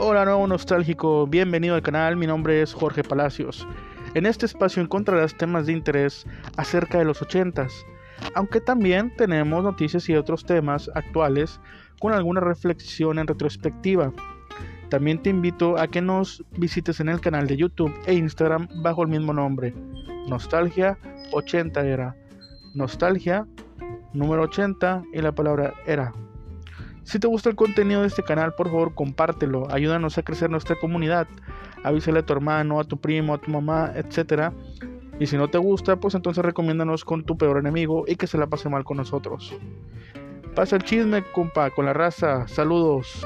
Hola nuevo nostálgico, bienvenido al canal, mi nombre es Jorge Palacios. En este espacio encontrarás temas de interés acerca de los 80s, aunque también tenemos noticias y otros temas actuales con alguna reflexión en retrospectiva. También te invito a que nos visites en el canal de YouTube e Instagram bajo el mismo nombre, Nostalgia 80 Era. Nostalgia número 80 y la palabra Era. Si te gusta el contenido de este canal, por favor compártelo, ayúdanos a crecer nuestra comunidad, avísale a tu hermano, a tu primo, a tu mamá, etc. Y si no te gusta, pues entonces recomiéndanos con tu peor enemigo y que se la pase mal con nosotros. Pasa el chisme, compa, con la raza. Saludos.